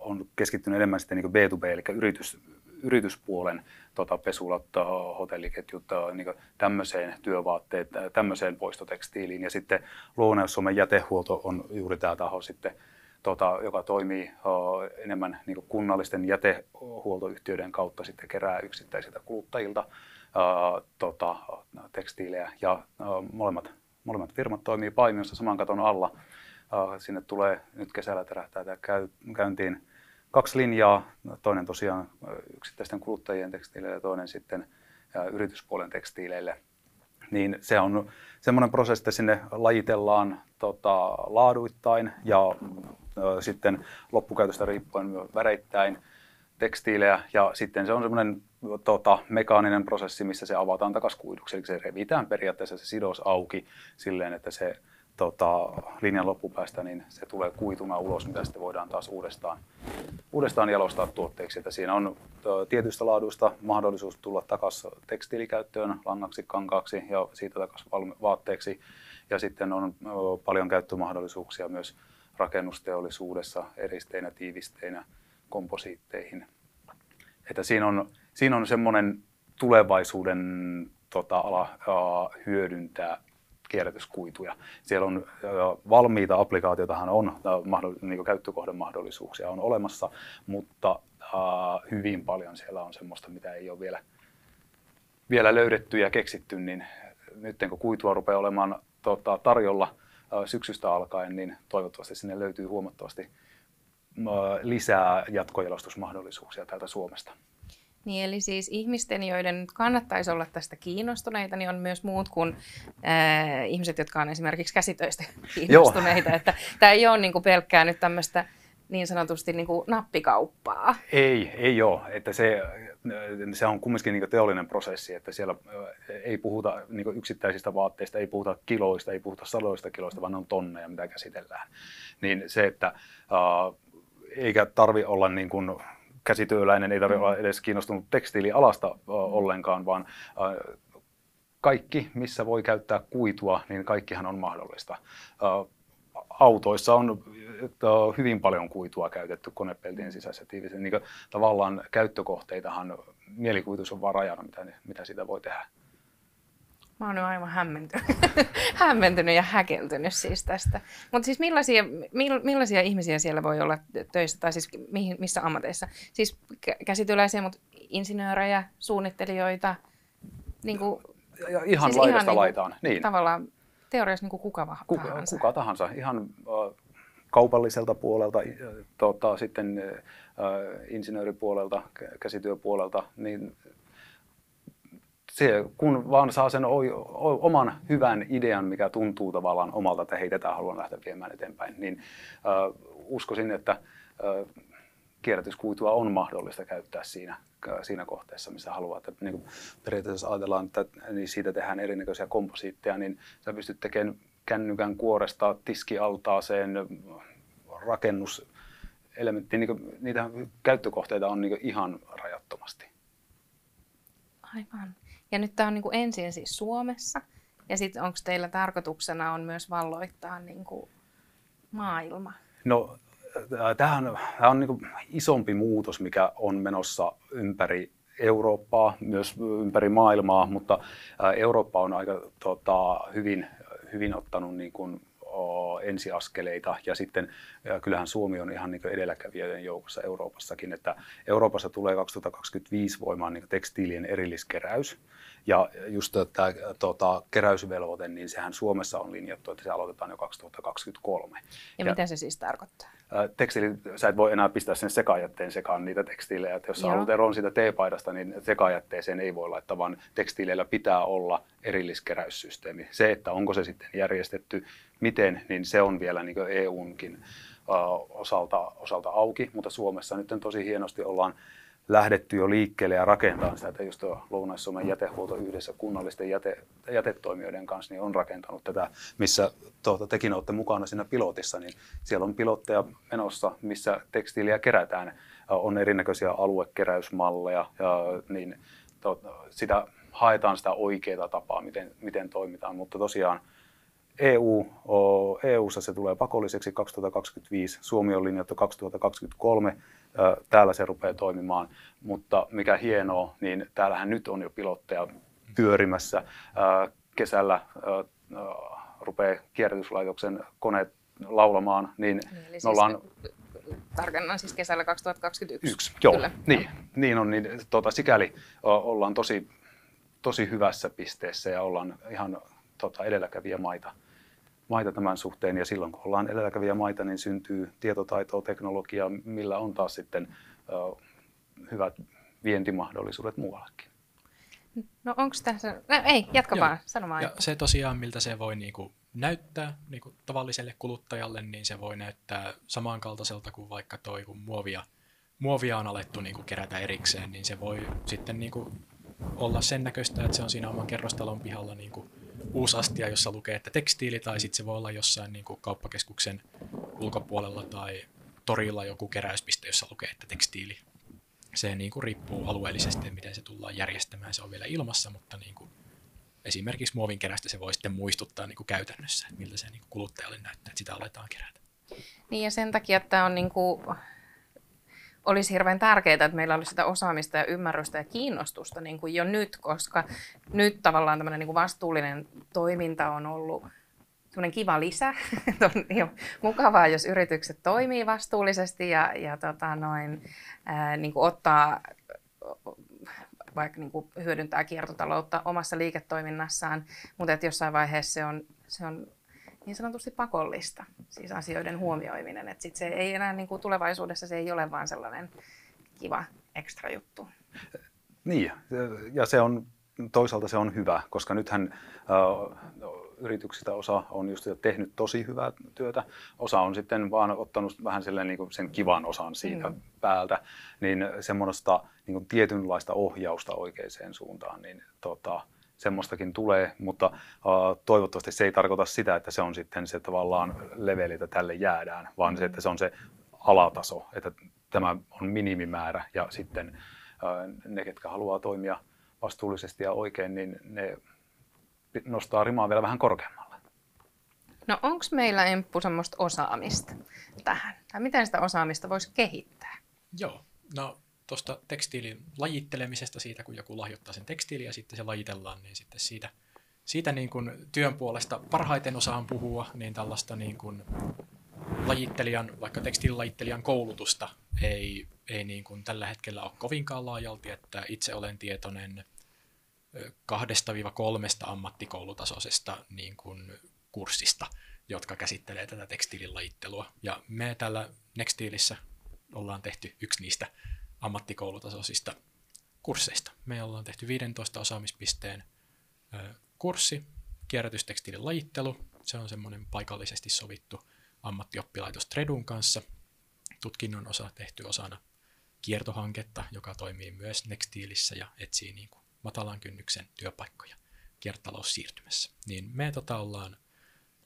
[SPEAKER 1] on keskittynyt enemmän sitten niin B2B, eli yritys, yrityspuolen tota, pesulat, hotelliketjut, niin tämmöiseen työvaatteet, tämmöiseen poistotekstiiliin. Ja sitten Lounais-Suomen jätehuolto on juuri tämä taho sitten, tota, joka toimii uh, enemmän niin kunnallisten jätehuoltoyhtiöiden kautta sitten kerää yksittäisiltä kuluttajilta uh, tota, tekstiilejä. Ja uh, molemmat, molemmat firmat toimii Paimiossa saman katon alla. Sinne tulee nyt kesällä tärähtää käy, käyntiin kaksi linjaa, toinen tosiaan yksittäisten kuluttajien tekstiileille ja toinen sitten yrityspuolen tekstiileille. Niin se on semmoinen prosessi, että sinne lajitellaan tota, laaduittain ja ö, sitten loppukäytöstä riippuen väreittäin tekstiilejä. Ja sitten se on semmoinen tota, mekaaninen prosessi, missä se avataan takaisin kuiduksi, eli se revitään periaatteessa se sidos auki silleen, että se tota, linjan loppupäästä, niin se tulee kuituna ulos, mitä sitten voidaan taas uudestaan, uudestaan jalostaa tuotteiksi. Että siinä on tietystä laaduista mahdollisuus tulla takaisin tekstiilikäyttöön, langaksi, kankaaksi ja siitä takaisin vaatteeksi. Ja sitten on paljon käyttömahdollisuuksia myös rakennusteollisuudessa eristeinä, tiivisteinä, komposiitteihin. Että siinä on, siinä on semmoinen tulevaisuuden tota, ala uh, hyödyntää kierrätyskuituja. Siellä on valmiita applikaatioitahan on, niin käyttökohdemahdollisuuksia on olemassa, mutta hyvin paljon siellä on semmoista, mitä ei ole vielä, vielä löydetty ja keksitty, niin nyt kun kuitua rupeaa olemaan tota, tarjolla syksystä alkaen, niin toivottavasti sinne löytyy huomattavasti lisää jatkojalostusmahdollisuuksia täältä Suomesta.
[SPEAKER 2] Niin, eli siis ihmisten, joiden kannattaisi olla tästä kiinnostuneita, niin on myös muut kuin äh, ihmiset, jotka on esimerkiksi käsitöistä kiinnostuneita. Että tämä ei ole niin kuin pelkkää nyt tämmöistä niin sanotusti niin kuin nappikauppaa.
[SPEAKER 1] Ei, ei ole. Että se, se on kumminkin niin teollinen prosessi, että siellä ei puhuta niin yksittäisistä vaatteista, ei puhuta kiloista, ei puhuta sadoista kiloista, vaan ne on tonneja, mitä käsitellään. Niin se, että uh, eikä tarvi olla niin kuin käsityöläinen ei tarvitse mm. olla edes kiinnostunut tekstiilialasta ollenkaan, vaan kaikki, missä voi käyttää kuitua, niin kaikkihan on mahdollista. Autoissa on hyvin paljon kuitua käytetty konepeltien sisässä tiivisen. Niin tavallaan käyttökohteitahan mielikuvitus on vaan rajana, mitä, mitä sitä voi tehdä.
[SPEAKER 2] Mä oon aivan hämmentynyt, hämmentynyt ja häkeltynyt siis tästä. Mutta siis millaisia, millaisia ihmisiä siellä voi olla töissä, tai siis mihin, missä ammateissa? Siis käsityöläisiä, mutta insinöörejä, suunnittelijoita, niin kuin,
[SPEAKER 1] ja ihan siis laidasta ihan laitaan.
[SPEAKER 2] Niin, niin. Tavallaan teoriassa niin kuin kuka,
[SPEAKER 1] kuka tahansa. Kuka tahansa, ihan äh, kaupalliselta puolelta, äh, tota, sitten äh, insinööripuolelta, käsityöpuolelta, niin se, kun vaan saa sen o, o, oman hyvän idean, mikä tuntuu tavallaan omalta, että hei, tätä haluan lähteä viemään eteenpäin, niin äh, uskoisin, että äh, kierrätyskuitua on mahdollista käyttää siinä, siinä kohteessa, missä haluat. Että, niin kuin periaatteessa ajatellaan, että niin siitä tehdään erinäköisiä komposiitteja, niin sä pystyt tekemään kännykän kuoresta tiskialtaaseen rakennuselementtiin. Niin niitä käyttökohteita on niin ihan rajattomasti.
[SPEAKER 2] Aivan. Ja nyt tämä on niin kuin ensin siis Suomessa, ja sitten onko teillä tarkoituksena on myös valloittaa niin kuin maailma?
[SPEAKER 1] No, tämähän tämä on niin kuin isompi muutos, mikä on menossa ympäri Eurooppaa, myös ympäri maailmaa, mutta Eurooppa on aika tota, hyvin, hyvin ottanut niin kuin, ensiaskeleita ja sitten kyllähän Suomi on ihan niin edelläkävijöiden joukossa Euroopassakin, että Euroopassa tulee 2025 voimaan niin tekstiilien erilliskeräys ja just tämä tota, keräysvelvoite, niin sehän Suomessa on linjattu, että se aloitetaan jo 2023.
[SPEAKER 2] Ja, ja mitä se siis tarkoittaa?
[SPEAKER 1] Tekstiili, sä et voi enää pistää sen sekajätteen sekaan niitä tekstiilejä. Että jos sä haluat eroon siitä teepaidasta, niin sekajätteeseen ei voi laittaa, vaan tekstiileillä pitää olla erilliskeräyssysteemi. Se, että onko se sitten järjestetty, miten, niin se on vielä niin EUnkin osalta, osalta auki, mutta Suomessa nyt tosi hienosti ollaan lähdetty jo liikkeelle ja rakentaa sitä, että just Lounais-Suomen jätehuolto yhdessä kunnallisten jäte, jätetoimijoiden kanssa niin on rakentanut tätä, missä tuota, tekin olette mukana siinä pilotissa, niin siellä on pilotteja menossa, missä tekstiiliä kerätään. On erinäköisiä aluekeräysmalleja, ja, niin to, sitä haetaan sitä oikeaa tapaa, miten, miten toimitaan, mutta tosiaan EU, EUssa se tulee pakolliseksi 2025, Suomi on linjattu 2023 täällä se rupeaa toimimaan. Mutta mikä hienoa, niin täällähän nyt on jo pilotteja pyörimässä. Kesällä rupeaa kierrätyslaitoksen koneet laulamaan, niin,
[SPEAKER 2] Eli
[SPEAKER 1] me
[SPEAKER 2] siis
[SPEAKER 1] ollaan
[SPEAKER 2] Tarkennan siis kesällä 2021.
[SPEAKER 1] Yksi, joo,
[SPEAKER 2] Kyllä.
[SPEAKER 1] niin, niin on, niin tota, sikäli ollaan tosi, tosi hyvässä pisteessä ja ollaan ihan tota, edelläkävijä maita, maita tämän suhteen ja silloin kun ollaan edelläkävijä maita, niin syntyy tietotaitoa, teknologiaa, millä on taas sitten ö, hyvät vientimahdollisuudet muuallekin.
[SPEAKER 2] No onko tässä... No, ei, jatka
[SPEAKER 3] Joo.
[SPEAKER 2] vaan, sano vaan.
[SPEAKER 3] Ja se tosiaan, miltä se voi niinku näyttää niinku tavalliselle kuluttajalle, niin se voi näyttää samankaltaiselta kuin vaikka toi, kun muovia, muovia on alettu niinku kerätä erikseen, niin se voi sitten niinku olla sen näköistä, että se on siinä oman kerrostalon pihalla niinku uusi astia, jossa lukee, että tekstiili, tai sitten se voi olla jossain niinku kauppakeskuksen ulkopuolella tai torilla joku keräyspiste, jossa lukee, että tekstiili. Se niin kuin riippuu alueellisesti, miten se tullaan järjestämään. Se on vielä ilmassa, mutta niin kuin esimerkiksi muovin kerästä se voi sitten muistuttaa niin kuin käytännössä, että miltä se niin kuin kuluttajalle näyttää, että sitä aletaan kerätä.
[SPEAKER 2] Niin ja sen takia, että on niin kuin, olisi hirveän tärkeää, että meillä olisi sitä osaamista ja ymmärrystä ja kiinnostusta niin kuin jo nyt, koska nyt tavallaan tämmöinen niin kuin vastuullinen toiminta on ollut semmoinen kiva lisä. On ihan mukavaa, jos yritykset toimii vastuullisesti ja, ja tota noin, ää, niin kuin ottaa vaikka niin kuin hyödyntää kiertotaloutta omassa liiketoiminnassaan, mutta että jossain vaiheessa se on, se on niin sanotusti pakollista, siis asioiden huomioiminen. Että sit se ei enää niin kuin tulevaisuudessa se ei ole vaan sellainen kiva ekstra juttu.
[SPEAKER 1] Niin, ja se on, toisaalta se on hyvä, koska nythän äh, yrityksistä osa on just tehnyt tosi hyvää työtä, osa on sitten vaan ottanut vähän silleen niin kuin sen kivan osan siitä
[SPEAKER 2] Mm.
[SPEAKER 1] päältä, niin semmoista niin kuin tietynlaista ohjausta oikeaan suuntaan, niin tota, semmoistakin tulee, mutta uh, toivottavasti se ei tarkoita sitä, että se on sitten se tavallaan leveli, että tälle jäädään, vaan se, että se on se alataso, että tämä on minimimäärä ja sitten uh, ne, ketkä haluaa toimia vastuullisesti ja oikein, niin ne nostaa rimaa vielä vähän korkeammalle.
[SPEAKER 2] No onko meillä Emppu semmoista osaamista tähän? Tai miten sitä osaamista voisi kehittää?
[SPEAKER 3] Joo, no tuosta tekstiilin lajittelemisesta, siitä kun joku lahjoittaa sen tekstiiliä ja sitten se lajitellaan, niin sitten siitä, siitä niin kuin työn puolesta parhaiten osaan puhua, niin tällaista niin kuin lajittelijan, vaikka tekstiililajittelijan koulutusta ei, ei niin kuin tällä hetkellä ole kovinkaan laajalti, että itse olen tietoinen ö, kahdesta viiva kolmesta ammattikoulutasoisesta niin kuin kurssista, jotka käsittelee tätä tekstiilin lajittelua. Ja me täällä Nextiilissä ollaan tehty yksi niistä ammattikoulutasoisista kursseista. Me ollaan tehty 15 osaamispisteen kurssi, kierrätystekstiilin lajittelu. Se on semmoinen paikallisesti sovittu ammattioppilaitos Tredun kanssa. Tutkinnon osa tehty osana kiertohanketta, joka toimii myös Nextiilissä ja etsii niin kuin matalan kynnyksen työpaikkoja kiertotaloussiirtymässä. Niin me tota ollaan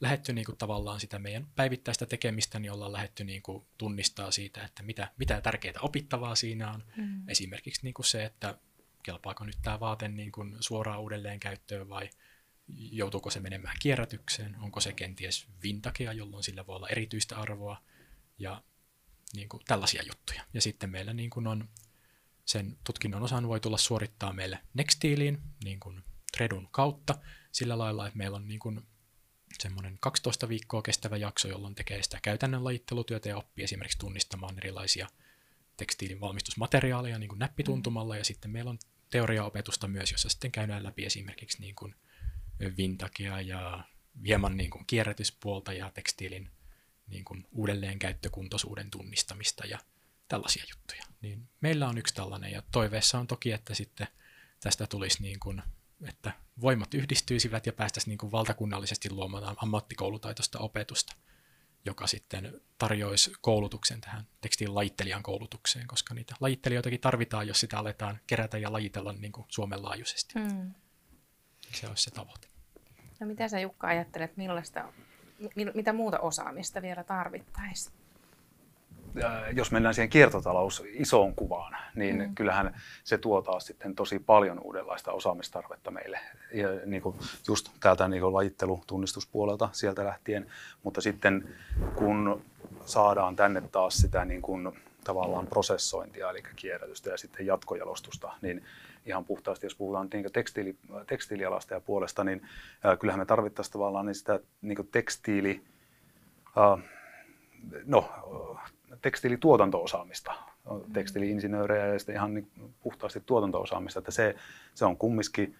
[SPEAKER 3] lähetty niin kuin tavallaan sitä meidän päivittäistä tekemistä, niin ollaan lähetty niin kuin tunnistaa siitä, että mitä, mitä tärkeää opittavaa siinä on.
[SPEAKER 2] Mm.
[SPEAKER 3] Esimerkiksi niin kuin se, että kelpaako nyt tämä vaate niin kuin suoraan uudelleen käyttöön vai joutuuko se menemään kierrätykseen, onko se kenties vintakea, jolloin sillä voi olla erityistä arvoa ja niin kuin tällaisia juttuja. Ja sitten meillä niin kuin on sen tutkinnon osan voi tulla suorittaa meille Nextiiliin niin kuin Tredun kautta sillä lailla, että meillä on niin kuin semmoinen 12 viikkoa kestävä jakso, jolloin tekee sitä käytännön lajittelutyötä ja oppii esimerkiksi tunnistamaan erilaisia tekstiilin valmistusmateriaaleja niin kuin näppituntumalla ja sitten meillä on teoriaopetusta myös, jossa sitten käydään läpi esimerkiksi niin kuin vintakea ja hieman niin kuin kierrätyspuolta ja tekstiilin niin kuin uudelleenkäyttökuntoisuuden tunnistamista ja tällaisia juttuja. Niin meillä on yksi tällainen ja toiveessa on toki, että sitten tästä tulisi niin kuin, että voimat yhdistyisivät ja päästäisiin niin kuin valtakunnallisesti luomaan ammattikoulutaitoista opetusta, joka sitten tarjoaisi koulutuksen tähän tekstin lajittelijan koulutukseen, koska niitä lajittelijoitakin tarvitaan, jos sitä aletaan kerätä ja lajitella niin kuin Suomen laajuisesti.
[SPEAKER 2] Mm.
[SPEAKER 3] Se olisi se tavoite.
[SPEAKER 2] No mitä sä Jukka ajattelet, millaista, mi- mitä muuta osaamista vielä tarvittaisiin?
[SPEAKER 1] Äh, jos mennään siihen kiertotalous isoon kuvaan, niin
[SPEAKER 2] Mm.
[SPEAKER 1] mm. kyllähän se tuo taas sitten tosi paljon uudenlaista osaamistarvetta meille. Ja niin kuin just täältä niin kuin lajittelutunnistuspuolelta sieltä lähtien, mutta sitten kun saadaan tänne taas sitä niin kuin tavallaan prosessointia, eli kierrätystä ja sitten jatkojalostusta, niin ihan puhtaasti, jos puhutaan niin tekstiili, tekstiilialasta ja puolesta, niin äh, kyllähän me tarvittaisiin tavallaan niin sitä niin tekstiili, äh, no, tekstiilituotanto-osaamista, tekstiiliinsinöörejä ja sitten ihan niin puhtaasti tuotanto-osaamista, että se, se on kumminkin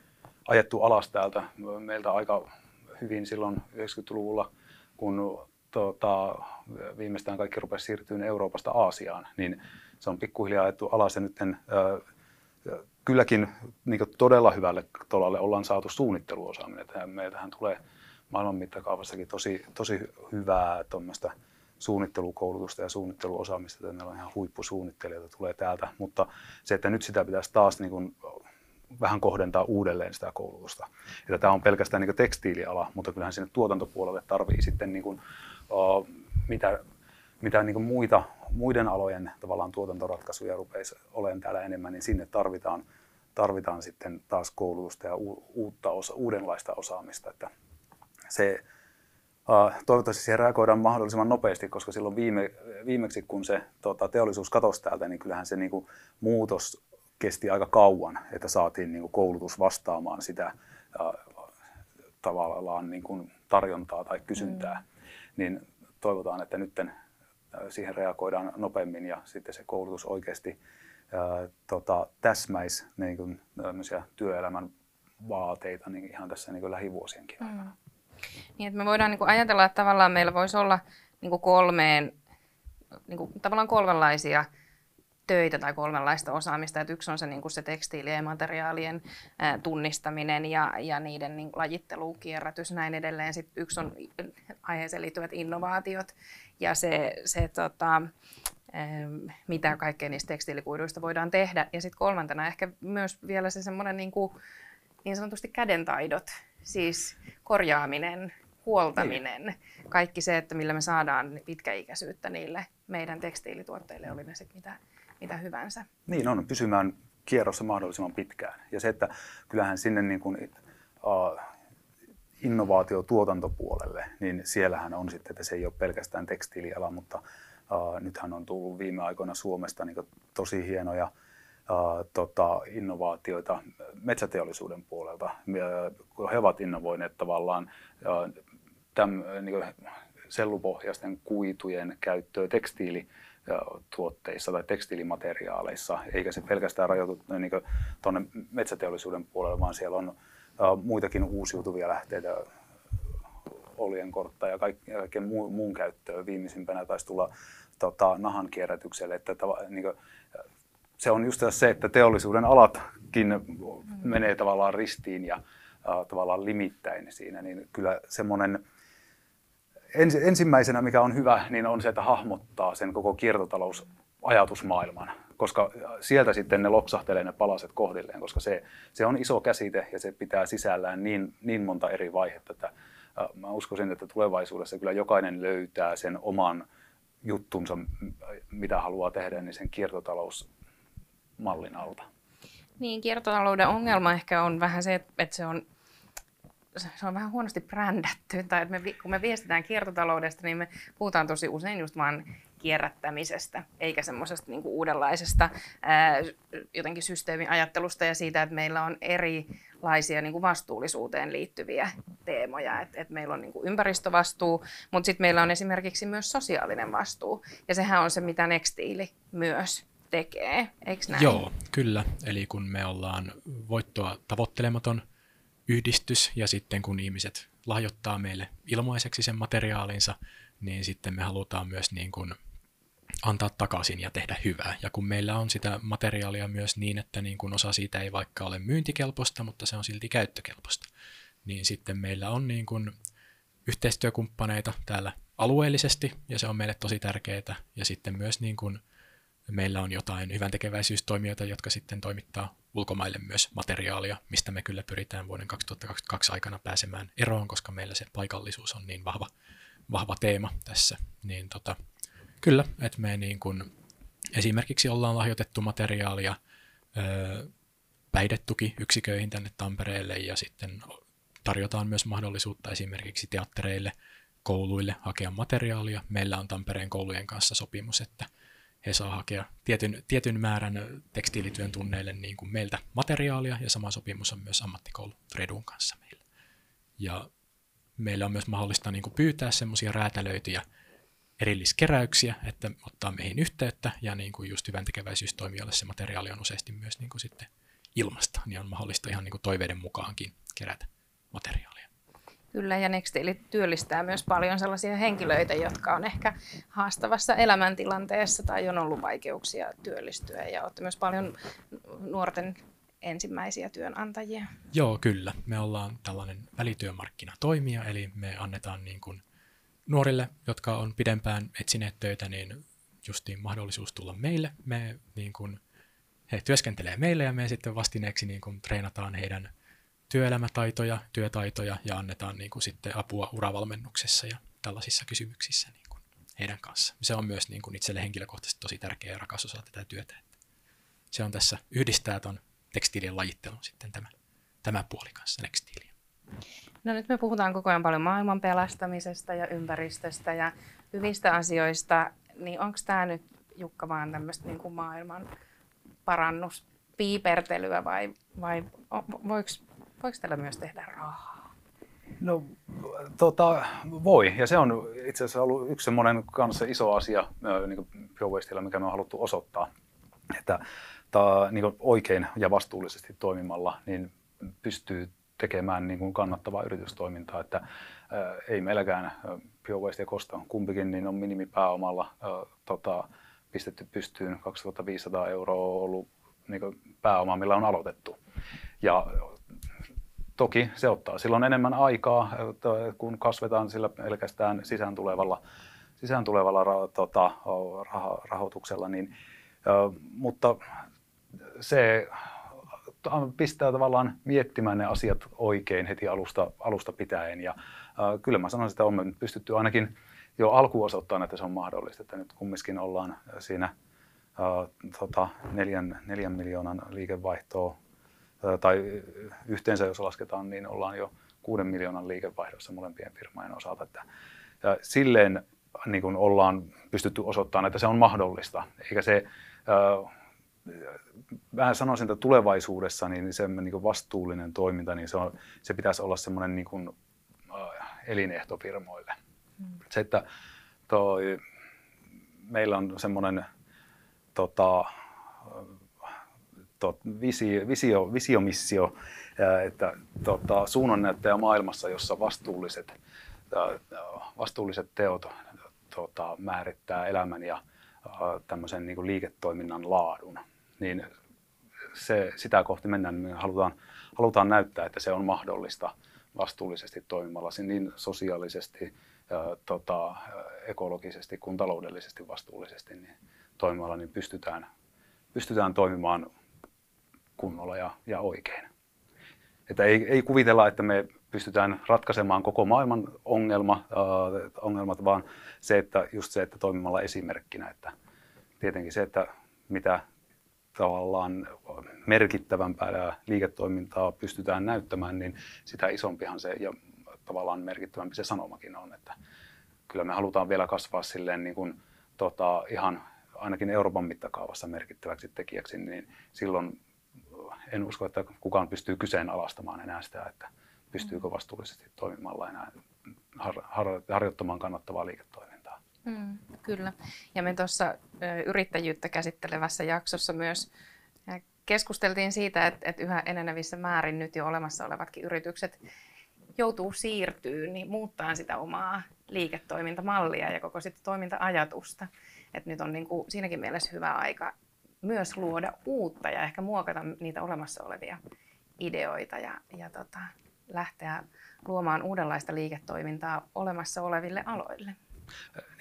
[SPEAKER 1] ajettu alas täältä meiltä aika hyvin silloin 90-luvulla, kun tota, viimeistään kaikki rupesi siirtymään Euroopasta Aasiaan, niin se on pikkuhiljaa ajettu alas ja nyt kylläkin niin todella hyvälle tolalle ollaan saatu suunnitteluosaaminen. Meiltähän tulee maailman mittakaavassakin tosi, tosi hyvää tuommoista suunnittelukoulutusta ja suunnitteluosaamista, että meillä on ihan huippusuunnittelijoita tulee täältä, mutta se, että nyt sitä pitäisi taas niin kuin vähän kohdentaa uudelleen sitä koulutusta. Että tämä on pelkästään niin tekstiiliala, mutta kyllähän sinne tuotantopuolelle tarvii sitten niin kuin, uh, mitä, mitä niin kuin muita, muiden alojen tavallaan tuotantoratkaisuja rupeisi olemaan täällä enemmän, niin sinne tarvitaan, tarvitaan sitten taas koulutusta ja uutta osa, uudenlaista osaamista. Että se, toivottavasti siihen reagoidaan mahdollisimman nopeasti, koska silloin viime, viimeksi kun se tota, teollisuus katosi täältä, niin kyllähän se niin kuin, muutos kesti aika kauan, että saatiin niin kuin, koulutus vastaamaan sitä ää, tavallaan niin kuin, tarjontaa tai kysyntää. Mm. Niin toivotaan, että nyt siihen reagoidaan nopeammin ja sitten se koulutus oikeasti ää, tota, täsmäisi niin kuin, työelämän vaateita niin ihan tässä niin kuin lähivuosienkin mm. aikana. Mm.
[SPEAKER 2] Niin, että me voidaan niin kuin ajatella, että tavallaan meillä voisi olla niin kuin kolmeen, niin kuin, tavallaan kolmenlaisia töitä tai kolmenlaista osaamista. Että yksi on se, niin kuin se tekstiilien ja materiaalien ää, tunnistaminen ja, ja niiden niin lajittelu, kierrätys, näin edelleen. Sitten yksi on aiheeseen liittyvät innovaatiot ja se, se tota, mitä kaikkea niistä tekstiilikuiduista voidaan tehdä. Ja sitten kolmantena ehkä myös vielä se semmoinen niin, kuin, niin sanotusti kädentaidot, siis korjaaminen, huoltaminen, niin. kaikki se, että millä me saadaan pitkäikäisyyttä niille meidän tekstiilituotteille, oli ne sitten mitä, mitä hyvänsä.
[SPEAKER 1] Niin on, pysymään kierrossa mahdollisimman pitkään. Ja se, että kyllähän sinne niin kuin, uh, innovaatiotuotantopuolelle, niin siellähän on sitten, että se ei ole pelkästään tekstiiliala, mutta uh, nythän on tullut viime aikoina Suomesta niin tosi hienoja tota, innovaatioita metsäteollisuuden puolelta. He ovat innovoineet tavallaan täm, niin sellupohjaisten kuitujen käyttöä tekstiili tuotteissa tai tekstiilimateriaaleissa, eikä se pelkästään rajoitu niin tuonne metsäteollisuuden puolelle, vaan siellä on muitakin uusiutuvia lähteitä, oljenkortta ja kaikkeen muun käyttöön. Viimeisimpänä taisi tulla tota, nahan kierrätykselle, että tava, niin kuin, se on just se, että teollisuuden alatkin menee tavallaan ristiin ja uh, tavallaan limittäin siinä, niin kyllä semmoinen ens, ensimmäisenä, mikä on hyvä, niin on se, että hahmottaa sen koko kiertotalousajatusmaailman, koska sieltä sitten ne lopsahtelee ne palaset kohdilleen, koska se, se on iso käsite ja se pitää sisällään niin, niin monta eri vaihetta, että mä uskoisin, että tulevaisuudessa kyllä jokainen löytää sen oman juttunsa, mitä haluaa tehdä, niin sen kiertotalous mallin alta.
[SPEAKER 2] Niin, kiertotalouden ongelma ehkä on vähän se, että se on, se on vähän huonosti brändätty. Tai että me, kun me viestitään kiertotaloudesta, niin me puhutaan tosi usein just vaan kierrättämisestä, eikä semmoisesta niin uudenlaisesta ää, jotenkin systeemiajattelusta ja siitä, että meillä on erilaisia niin kuin vastuullisuuteen liittyviä teemoja. Et, et meillä on niin kuin ympäristövastuu, mutta sitten meillä on esimerkiksi myös sosiaalinen vastuu. Ja sehän on se, mitä Nextiili myös tekee, eikö näin?
[SPEAKER 3] Joo, kyllä. Eli kun me ollaan voittoa tavoittelematon yhdistys ja sitten kun ihmiset lahjoittaa meille ilmaiseksi sen materiaalinsa, niin sitten me halutaan myös niin kuin antaa takaisin ja tehdä hyvää. Ja kun meillä on sitä materiaalia myös niin, että niin kuin osa siitä ei vaikka ole myyntikelpoista, mutta se on silti käyttökelpoista, niin sitten meillä on niin kuin yhteistyökumppaneita täällä alueellisesti, ja se on meille tosi tärkeää. Ja sitten myös niin kuin meillä on jotain hyvän tekeväisyystoimijoita, jotka sitten toimittaa ulkomaille myös materiaalia, mistä me kyllä pyritään vuoden 2022 aikana pääsemään eroon, koska meillä se paikallisuus on niin vahva, vahva teema tässä. Niin tota, kyllä, että me niin kun, esimerkiksi ollaan lahjoitettu materiaalia öö, päihdetuki yksiköihin tänne Tampereelle ja sitten tarjotaan myös mahdollisuutta esimerkiksi teattereille, kouluille hakea materiaalia. Meillä on Tampereen koulujen kanssa sopimus, että he saa hakea tietyn, tietyn määrän tekstiilityön tunneille niin kuin meiltä materiaalia, ja sama sopimus on myös ammattikoulu Tredun kanssa meillä. Ja meillä on myös mahdollista niin kuin pyytää semmoisia räätälöityjä erilliskeräyksiä, että ottaa meihin yhteyttä, ja niin kuin just hyvän tekeväisyystoimijoille se materiaali on useasti myös niin kuin sitten ilmasta, niin on mahdollista ihan niin kuin toiveiden mukaankin kerätä materiaalia.
[SPEAKER 2] Kyllä, ja Nextili työllistää myös paljon sellaisia henkilöitä, jotka on ehkä haastavassa elämäntilanteessa tai on ollut vaikeuksia työllistyä, ja olette myös paljon nuorten ensimmäisiä työnantajia.
[SPEAKER 3] Joo, kyllä. Me ollaan tällainen välityömarkkinatoimija, eli me annetaan niin kuin nuorille, jotka on pidempään etsineet töitä, niin justiin mahdollisuus tulla meille. Me, niin kuin, he työskentelee meille ja me sitten vastineeksi niin kuin, treenataan heidän työelämätaitoja, työtaitoja ja annetaan niin kuin, sitten apua uravalmennuksessa ja tällaisissa kysymyksissä niin kuin, heidän kanssa. Se on myös niin kuin, itselle henkilökohtaisesti tosi tärkeä ja rakas osa tätä työtä. Se on tässä, yhdistää tuon tekstiilien lajittelun sitten tämä, tämä puoli kanssa, tekstiiliä.
[SPEAKER 2] No nyt me puhutaan koko ajan paljon maailman pelastamisesta ja ympäristöstä ja hyvistä asioista, niin onko tämä nyt Jukka vaan tämmöistä niin kuin maailman parannuspiipertelyä vai, vai voiko, voiko tällä myös tehdä rahaa?
[SPEAKER 1] No tota, voi, ja se on itse asiassa ollut yksi semmoinen kanssa iso asia niin PureWastella, mikä me on haluttu osoittaa, että tää, niin oikein ja vastuullisesti toimimalla niin pystyy tekemään niin kuin kannattavaa yritystoimintaa, että ää, ei meilläkään PureWaste ja Costa kumpikin niin on minimipääomalla ää, tota, pistetty pystyyn 2500 euroa ollut niin pääoma, millä on aloitettu. Ja toki se ottaa silloin enemmän aikaa, kun kasvetaan sillä pelkästään sisään tulevalla, sisään tulevalla tota, rahoituksella, niin, mutta se pistää tavallaan miettimään ne asiat oikein heti alusta, alusta pitäen. Ja äh, kyllä mä sanoisin, että on pystytty ainakin jo alkuun osoittamaan, että se on mahdollista. Että nyt kumminkin ollaan siinä äh, tota, neljän, neljän miljoonan liikevaihtoa, tai yhteensä jos lasketaan, niin ollaan jo kuuden miljoonan liikevaihdossa molempien firmojen osalta. Että, ja silleen niin kun ollaan pystytty osoittamaan, että se on mahdollista, eikä se äh, mä sanoisin, että tulevaisuudessa niin se niin vastuullinen toiminta, niin se, on, se pitäisi olla semmoinen niin kuin, äh, elinehto firmoille. Mm. Se, että toi, meillä on semmoinen tota, tot, visio, visio, että tota, suunnannäyttäjä maailmassa, jossa vastuulliset, vastuulliset teot tota, määrittää elämän ja tämmöisen niin liiketoiminnan laadun niin se, sitä kohti mennään, niin me halutaan, halutaan näyttää, että se on mahdollista vastuullisesti toimimalla niin sosiaalisesti, ja, tota, ekologisesti kuin taloudellisesti vastuullisesti niin toimimalla, niin pystytään, pystytään toimimaan kunnolla ja, ja oikein. Että ei, ei kuvitella, että me pystytään ratkaisemaan koko maailman ongelma, äh, ongelmat, vaan se, että just se, että toimimalla esimerkkinä, että tietenkin se, että mitä tavallaan merkittävämpää liiketoimintaa pystytään näyttämään, niin sitä isompihan se ja tavallaan merkittävämpi se sanomakin on. Että kyllä me halutaan vielä kasvaa silleen niin kuin, tota, ihan ainakin Euroopan mittakaavassa merkittäväksi tekijäksi, niin silloin en usko, että kukaan pystyy kyseenalaistamaan enää sitä, että pystyykö vastuullisesti toimimalla enää har- har- harjoittamaan kannattavaa liiketoimintaa.
[SPEAKER 2] Mm, kyllä. Ja me tuossa yrittäjyyttä käsittelevässä jaksossa myös keskusteltiin siitä, että, että yhä enenevissä määrin nyt jo olemassa olevatkin yritykset joutuu siirtyy, niin muuttaa sitä omaa liiketoimintamallia ja koko sitä toiminta-ajatusta. Et nyt on niin kuin siinäkin mielessä hyvä aika myös luoda uutta ja ehkä muokata niitä olemassa olevia ideoita ja, ja tota, lähteä luomaan uudenlaista liiketoimintaa olemassa oleville aloille.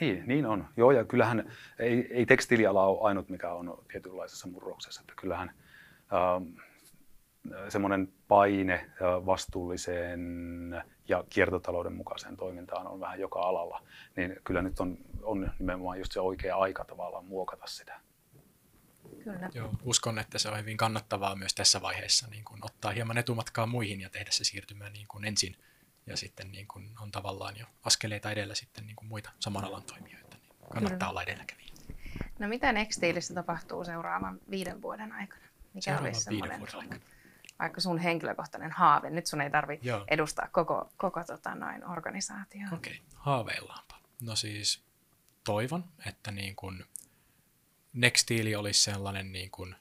[SPEAKER 1] Niin, niin on. Joo, ja kyllähän ei, ei tekstiiliala ole ainut, mikä on tietynlaisessa murroksessa. Että kyllähän ähm, semmoinen paine äh, vastuulliseen ja kiertotalouden mukaiseen toimintaan on vähän joka alalla. Niin kyllä nyt on, on nimenomaan just se oikea aika tavallaan muokata sitä.
[SPEAKER 3] Kyllä. Joo, uskon, että se on hyvin kannattavaa myös tässä vaiheessa niin kun ottaa hieman etumatkaa muihin ja tehdä se siirtymä niin kun ensin ja sitten niin kuin on tavallaan jo askeleita edellä sitten niin kuin muita saman alan toimijoita, niin kannattaa Kyllä. olla edelläkävijä.
[SPEAKER 2] No mitä Nextiilissä tapahtuu seuraavan viiden vuoden aikana? Mikä
[SPEAKER 3] Seuraavan
[SPEAKER 2] olisi
[SPEAKER 3] viiden vuoden aikana.
[SPEAKER 2] vaikka sun henkilökohtainen haave? Nyt sun ei tarvi
[SPEAKER 3] Joo.
[SPEAKER 2] edustaa koko, koko tota, noin organisaatioa.
[SPEAKER 3] Okei, okay. haaveillaanpa. No siis toivon, että niin kuin Nextili olisi sellainen niin kuin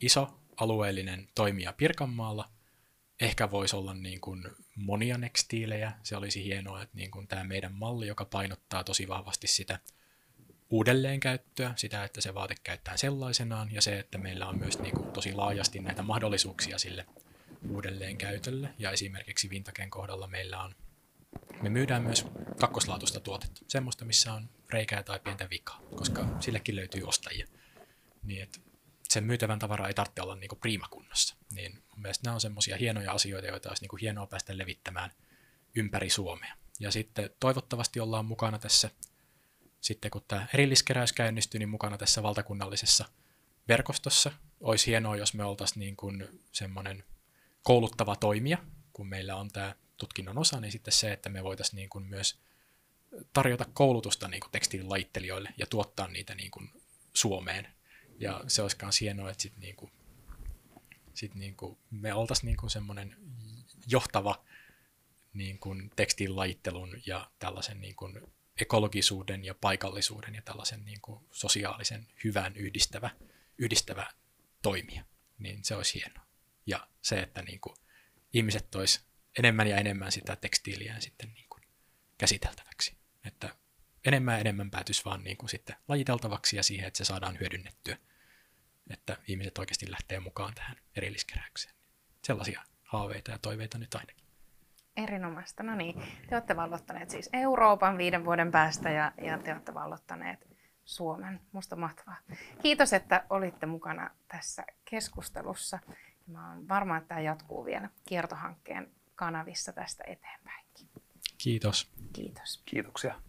[SPEAKER 3] iso alueellinen toimija Pirkanmaalla. Ehkä voisi olla niin kuin monia Nextiilejä. Se olisi hienoa, että niin kuin tämä meidän malli, joka painottaa tosi vahvasti sitä uudelleenkäyttöä, sitä, että se vaate käyttää sellaisenaan, ja se, että meillä on myös niin kuin tosi laajasti näitä mahdollisuuksia sille uudelleenkäytölle. Ja esimerkiksi Vintaken kohdalla meillä on me myydään myös kakkoslaatuista tuotetta, semmoista, missä on reikää tai pientä vikaa, koska sillekin löytyy ostajia. Niin, että sen myytävän tavara ei tarvitse olla niin priimakunnossa. Niin mun mielestä nämä on semmoisia hienoja asioita, joita olisi niin kuin hienoa päästä levittämään ympäri Suomea. Ja sitten toivottavasti ollaan mukana tässä, sitten kun tämä erilliskeräys käynnistyy, niin mukana tässä valtakunnallisessa verkostossa. Olisi hienoa, jos me oltaisiin niin kuin semmoinen kouluttava toimija, kun meillä on tämä tutkinnon osa, niin sitten se, että me voitaisiin niin kuin myös tarjota koulutusta niin kuin tekstiililaittelijoille ja tuottaa niitä niin kuin Suomeen. Ja se olisi myös hienoa, että sit niin kuin, sit niin kuin me oltaisiin niin kuin semmoinen johtava niin kuin tekstiililajittelun ja tällaisen niin kuin ekologisuuden ja paikallisuuden ja tällaisen niin kuin sosiaalisen hyvän yhdistävä, yhdistävä toimija. Niin se olisi hienoa. Ja se, että niin kuin ihmiset tois enemmän ja enemmän sitä tekstiiliä sitten niin kuin käsiteltäväksi. Että enemmän ja enemmän päätyisi vaan niin kuin sitten lajiteltavaksi ja siihen, että se saadaan hyödynnettyä. Että ihmiset oikeasti lähtee mukaan tähän erilliskeräykseen. Sellaisia haaveita ja toiveita nyt ainakin.
[SPEAKER 2] Erinomaista. No niin, te olette vallottaneet siis Euroopan viiden vuoden päästä ja, ja te olette vallottaneet Suomen. Musta mahtavaa. Kiitos, että olitte mukana tässä keskustelussa. Mä oon varma, että tämä jatkuu vielä kiertohankkeen kanavissa tästä eteenpäinkin.
[SPEAKER 3] Kiitos.
[SPEAKER 2] Kiitos.
[SPEAKER 1] Kiitoksia.